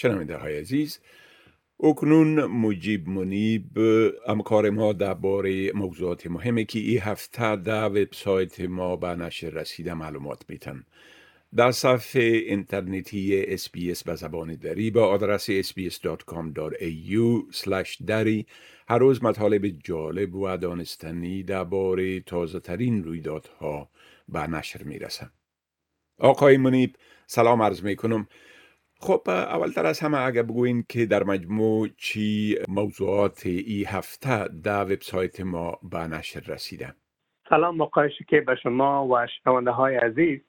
شنونده های عزیز اکنون مجیب منیب همکار ما درباره موضوعات مهمی که این هفته در وبسایت ما به نشر رسیده معلومات میتن در صفحه اینترنتی SBS به زبان دری با آدرس sbs.com.au دری هر روز مطالب جالب و دانستنی درباره تازه ترین رویدادها به نشر می‌رسن. آقای منیب سلام عرض می کنم خب اولتر از همه اگر بگوین که در مجموع چی موضوعات ای هفته در وبسایت ما به نشر رسیده سلام آقای که به شما و شنونده های عزیز.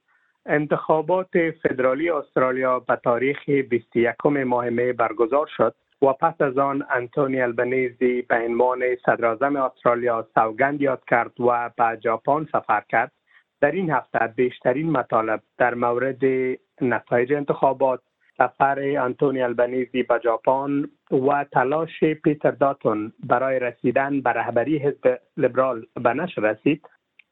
انتخابات فدرالی استرالیا به تاریخ 21 ماه می برگزار شد و پس از آن انتونی البنیزی به عنوان صدراعظم استرالیا سوگند یاد کرد و به ژاپن سفر کرد. در این هفته بیشترین مطالب در مورد نتایج انتخابات سفر انتونی البنیزی به ژاپن و تلاش پیتر داتون برای رسیدن به رهبری حزب لیبرال به نشر رسید.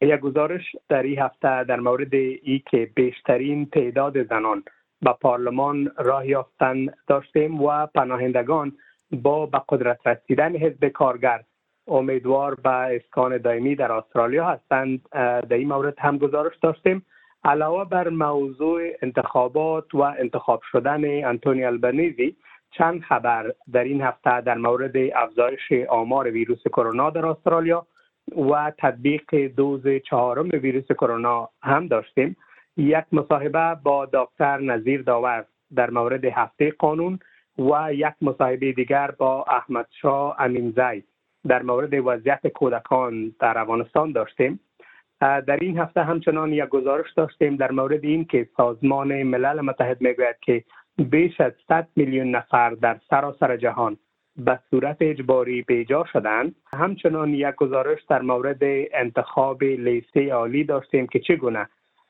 یک گزارش در این هفته در مورد ای که بیشترین تعداد زنان به پارلمان راه یافتن داشتیم و پناهندگان با به قدرت رسیدن حزب کارگر امیدوار به اسکان دائمی در استرالیا هستند. در این مورد هم گزارش داشتیم. علاوه بر موضوع انتخابات و انتخاب شدن انتونی البنیزی چند خبر در این هفته در مورد افزایش آمار ویروس کرونا در استرالیا و تطبیق دوز چهارم ویروس کرونا هم داشتیم. یک مصاحبه با دکتر نظیر داور در مورد هفته قانون و یک مصاحبه دیگر با احمد شاه امینزی در مورد وضعیت کودکان در افغانستان داشتیم. در این هفته همچنان یک گزارش داشتیم در مورد این که سازمان ملل متحد می‌گوید که بیش از 100 میلیون نفر در سراسر جهان به صورت اجباری بیجا شدند. همچنان یک گزارش در مورد انتخاب لیسته عالی داشتیم که چگونه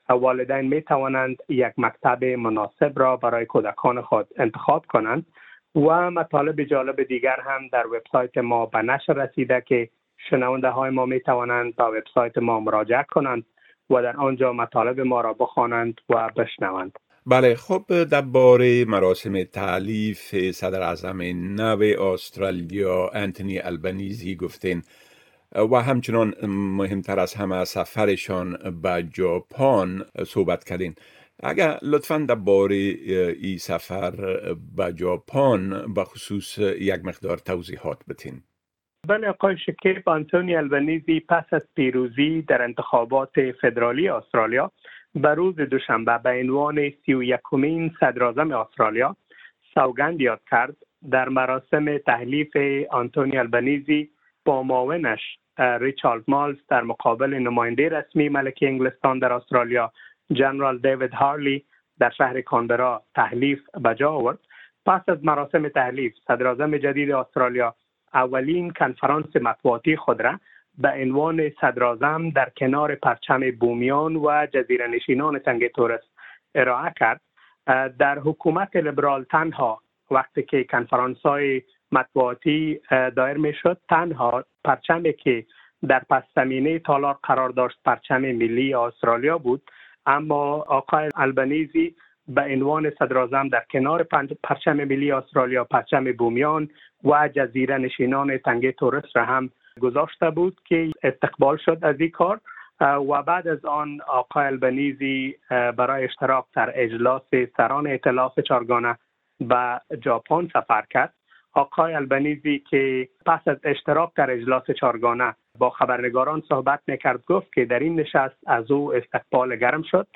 والدین می توانند یک مکتب مناسب را برای کودکان خود انتخاب کنند و مطالب جالب دیگر هم در وبسایت ما به نشر رسیده که شنونده های ما می توانند به وبسایت ما مراجعه کنند و در آنجا مطالب ما را بخوانند و بشنوند. بله خب درباره مراسم تعلیف صدر اعظم نو استرالیا انتونی البنیزی گفتین و همچنان مهمتر از همه سفرشان به ژاپن صحبت کردین. اگر لطفا درباره این سفر به ژاپن به خصوص یک مقدار توضیحات بتین. بله آقای شکیب آنتونی البنیزی پس از پیروزی در انتخابات فدرالی استرالیا به روز دوشنبه به عنوان سی و یکمین صدراعظم استرالیا سوگند یاد کرد در مراسم تحلیف آنتونی البنیزی با معاونش ریچارد مالز در مقابل نماینده رسمی ملکه انگلستان در استرالیا جنرال دیوید هارلی در شهر کانبرا تحلیف به جا آورد. پس از مراسم تحلیف صدراعظم جدید استرالیا اولین کنفرانس مطبوعاتی خود را به عنوان صدراعظم در کنار پرچم بومیان و جزیره نشینان تنگ تورس ارائه کرد. در حکومت لیبرال تنها وقتی که کنفرانس های مطبوعاتی دایر می شد تنها پرچمی که در پس زمینه تالار قرار داشت پرچم ملی استرالیا بود. اما آقای البنیزی به عنوان صدراعظم در کنار پرچم ملی استرالیا پرچم بومیان و جزیره نشینان تنگه تورس را هم گذاشته بود که استقبال شد از این کار. و بعد از آن آقای البنیزی برای اشتراک در اجلاس سران اطلاف چارگانه به ژاپن سفر کرد. آقای البنیزی که پس از اشتراک در اجلاس چارگانه با خبرنگاران صحبت می‌کرد گفت که در این نشست از او استقبال گرم شد.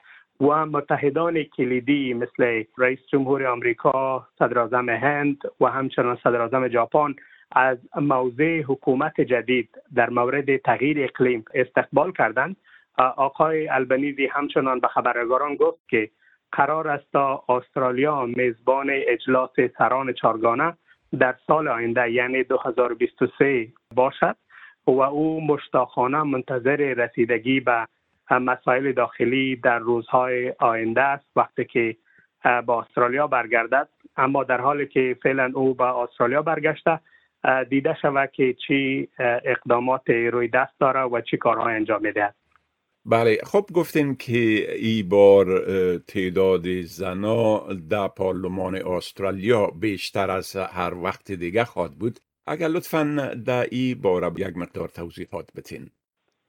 و متحدان کلیدی مثل رئیس جمهور آمریکا، صدراعظم هند و همچنان صدراعظم ژاپن از موضع حکومت جدید در مورد تغییر اقلیم استقبال کردند. آقای البنیزی همچنان به خبرنگاران گفت که قرار است تا استرالیا میزبان اجلاس سران چارگانه در سال آینده یعنی 2023 باشد و او مشتاقانه منتظر رسیدگی به مسائل داخلی در روزهای آینده است. وقتی که با استرالیا برگردد اما در حالی که فعلا او به استرالیا برگشته دیده شود که چی اقدامات روی دست داره و چی کارهای انجام میده بله خب گفتین که ای بار تعداد زنا در پارلمان استرالیا بیشتر از هر وقت دیگه خواد بود. اگر لطفا در ای بار یک مقدار توضیحات بتین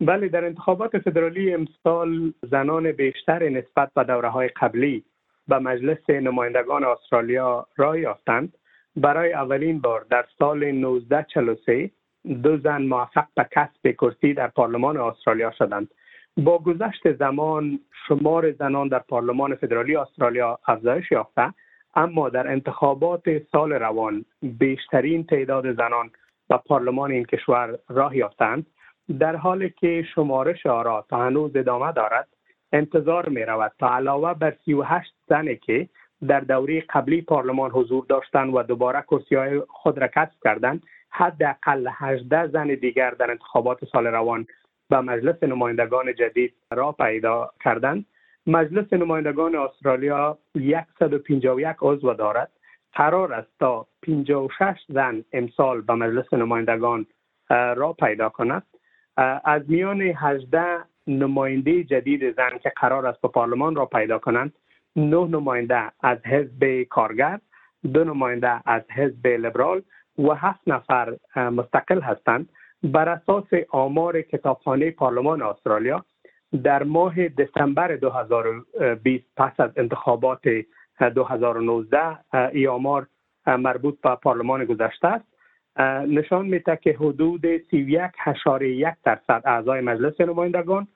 بله در انتخابات فدرالی امسال زنان بیشتر نسبت به دوره های قبلی به مجلس نمایندگان استرالیا رای یافتند. برای اولین بار در سال 1943 دو زن موفق به کسب کرسی در پارلمان استرالیا شدند. با گذشت زمان شمار زنان در پارلمان فدرالی استرالیا افزایش یافته اما در انتخابات سال روان بیشترین تعداد زنان به پارلمان این کشور راه یافتند. در حالی که شمارش آرا تا هنوز ادامه دارد انتظار می رود تا علاوه بر 38 زنی که در دوره قبلی پارلمان حضور داشتند و دوباره کرسی های خود را کسب کردند حداقل 18 زن دیگر در انتخابات سال روان به مجلس نمایندگان جدید را پیدا کردند. مجلس نمایندگان استرالیا 151 عضو دارد. قرار است تا 56 زن امسال به مجلس نمایندگان را پیدا کند. از میان 18 نماینده جدید زن که قرار است به پارلمان را پیدا کنند نه نماینده از حزب کارگر دو نماینده از حزب لیبرال و هفت نفر مستقل هستند. بر اساس آمار کتابخانه پارلمان استرالیا در ماه دسامبر 2020 پس از انتخابات 2019 ای آمار مربوط به پارلمان گذشته است. نشان میده که حدود 31.1 درصد اعضای مجلس نمایندگان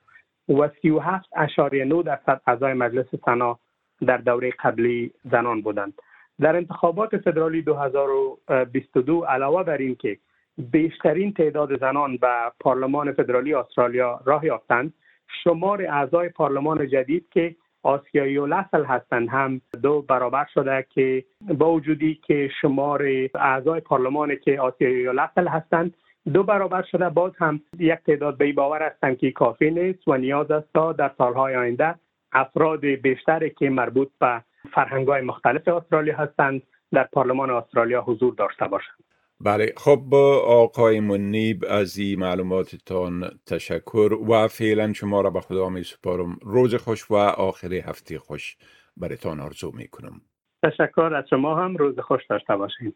و 37.9 درصد اعضای مجلس سنا در دوره قبلی زنان بودند. در انتخابات فدرالی 2022 علاوه بر اینکه بیشترین تعداد زنان به پارلمان فدرالی استرالیا راه یافتند شمار اعضای پارلمان جدید که آسیایی لسل هستند هم دو برابر شده که با وجودی که شمار اعضای پارلمان که آسیایی لسل هستند دو برابر شده. باز هم یک تعداد به باور هستند که کافی نیست و نیاز است تا در سالهای آینده افراد بیشتری که مربوط به فرهنگ های مختلف استرالیا هستند در پارلمان استرالیا حضور داشته باشند. بله. خب آقای منیب از این معلوماتتان تشکر و فعلا شما را به خدا می سپارم روز خوش و آخر هفته خوش برتان آرزو می کنم تشکر از شما هم. روز خوش داشته باشید